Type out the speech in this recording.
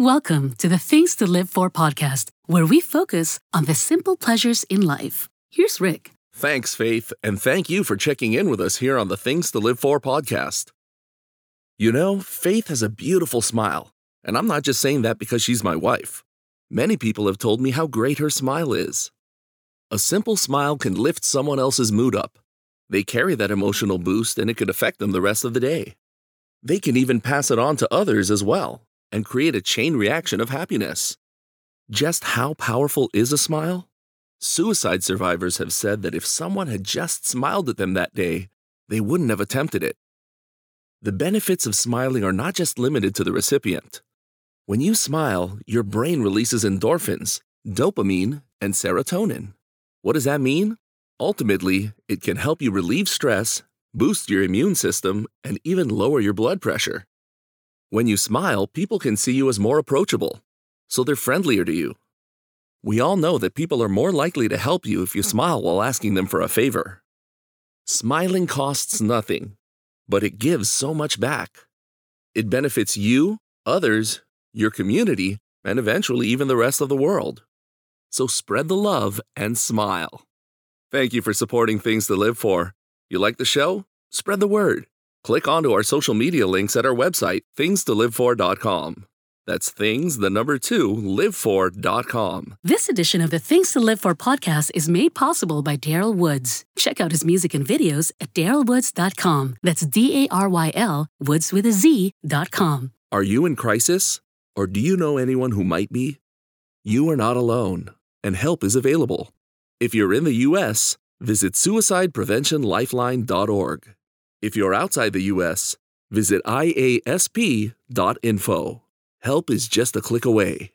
Welcome to the Things to Live For podcast, where we focus on the simple pleasures in life. Here's Rick. Thanks, Faith, and thank you for checking in with us here on the Things to Live For podcast. You know, Faith has a beautiful smile, and I'm not just saying that because she's my wife. Many people have told me how great her smile is. A simple smile can lift someone else's mood up. They carry that emotional boost, and it could affect them the rest of the day. They can even pass it on to others as well and create a chain reaction of happiness. Just how powerful is a smile? Suicide survivors have said that if someone had just smiled at them that day, they wouldn't have attempted it. The benefits of smiling are not just limited to the recipient. When you smile, your brain releases endorphins, dopamine, and serotonin. What does that mean? Ultimately, it can help you relieve stress, boost your immune system, and even lower your blood pressure. When you smile, people can see you as more approachable, so they're friendlier to you. We all know that people are more likely to help you if you smile while asking them for a favor. Smiling costs nothing, but it gives so much back. It benefits you, others, your community, and eventually even the rest of the world. So spread the love and smile. Thank you for supporting Things to Live For. You like the show? Spread the word. Click onto our social media links at our website, thingstolivefor.com. That's things, the number two, livefor.com. This edition of the Things to Live For podcast is made possible by Daryl Woodz. Check out his music and videos at darylwoodz.com. That's D A R Y L, Woods with a Z.com. Are you in crisis? Or do you know anyone who might be? You are not alone, and help is available. If you're in the U.S., visit suicidepreventionlifeline.org. If you're outside the U.S., visit iasp.info. Help is just a click away.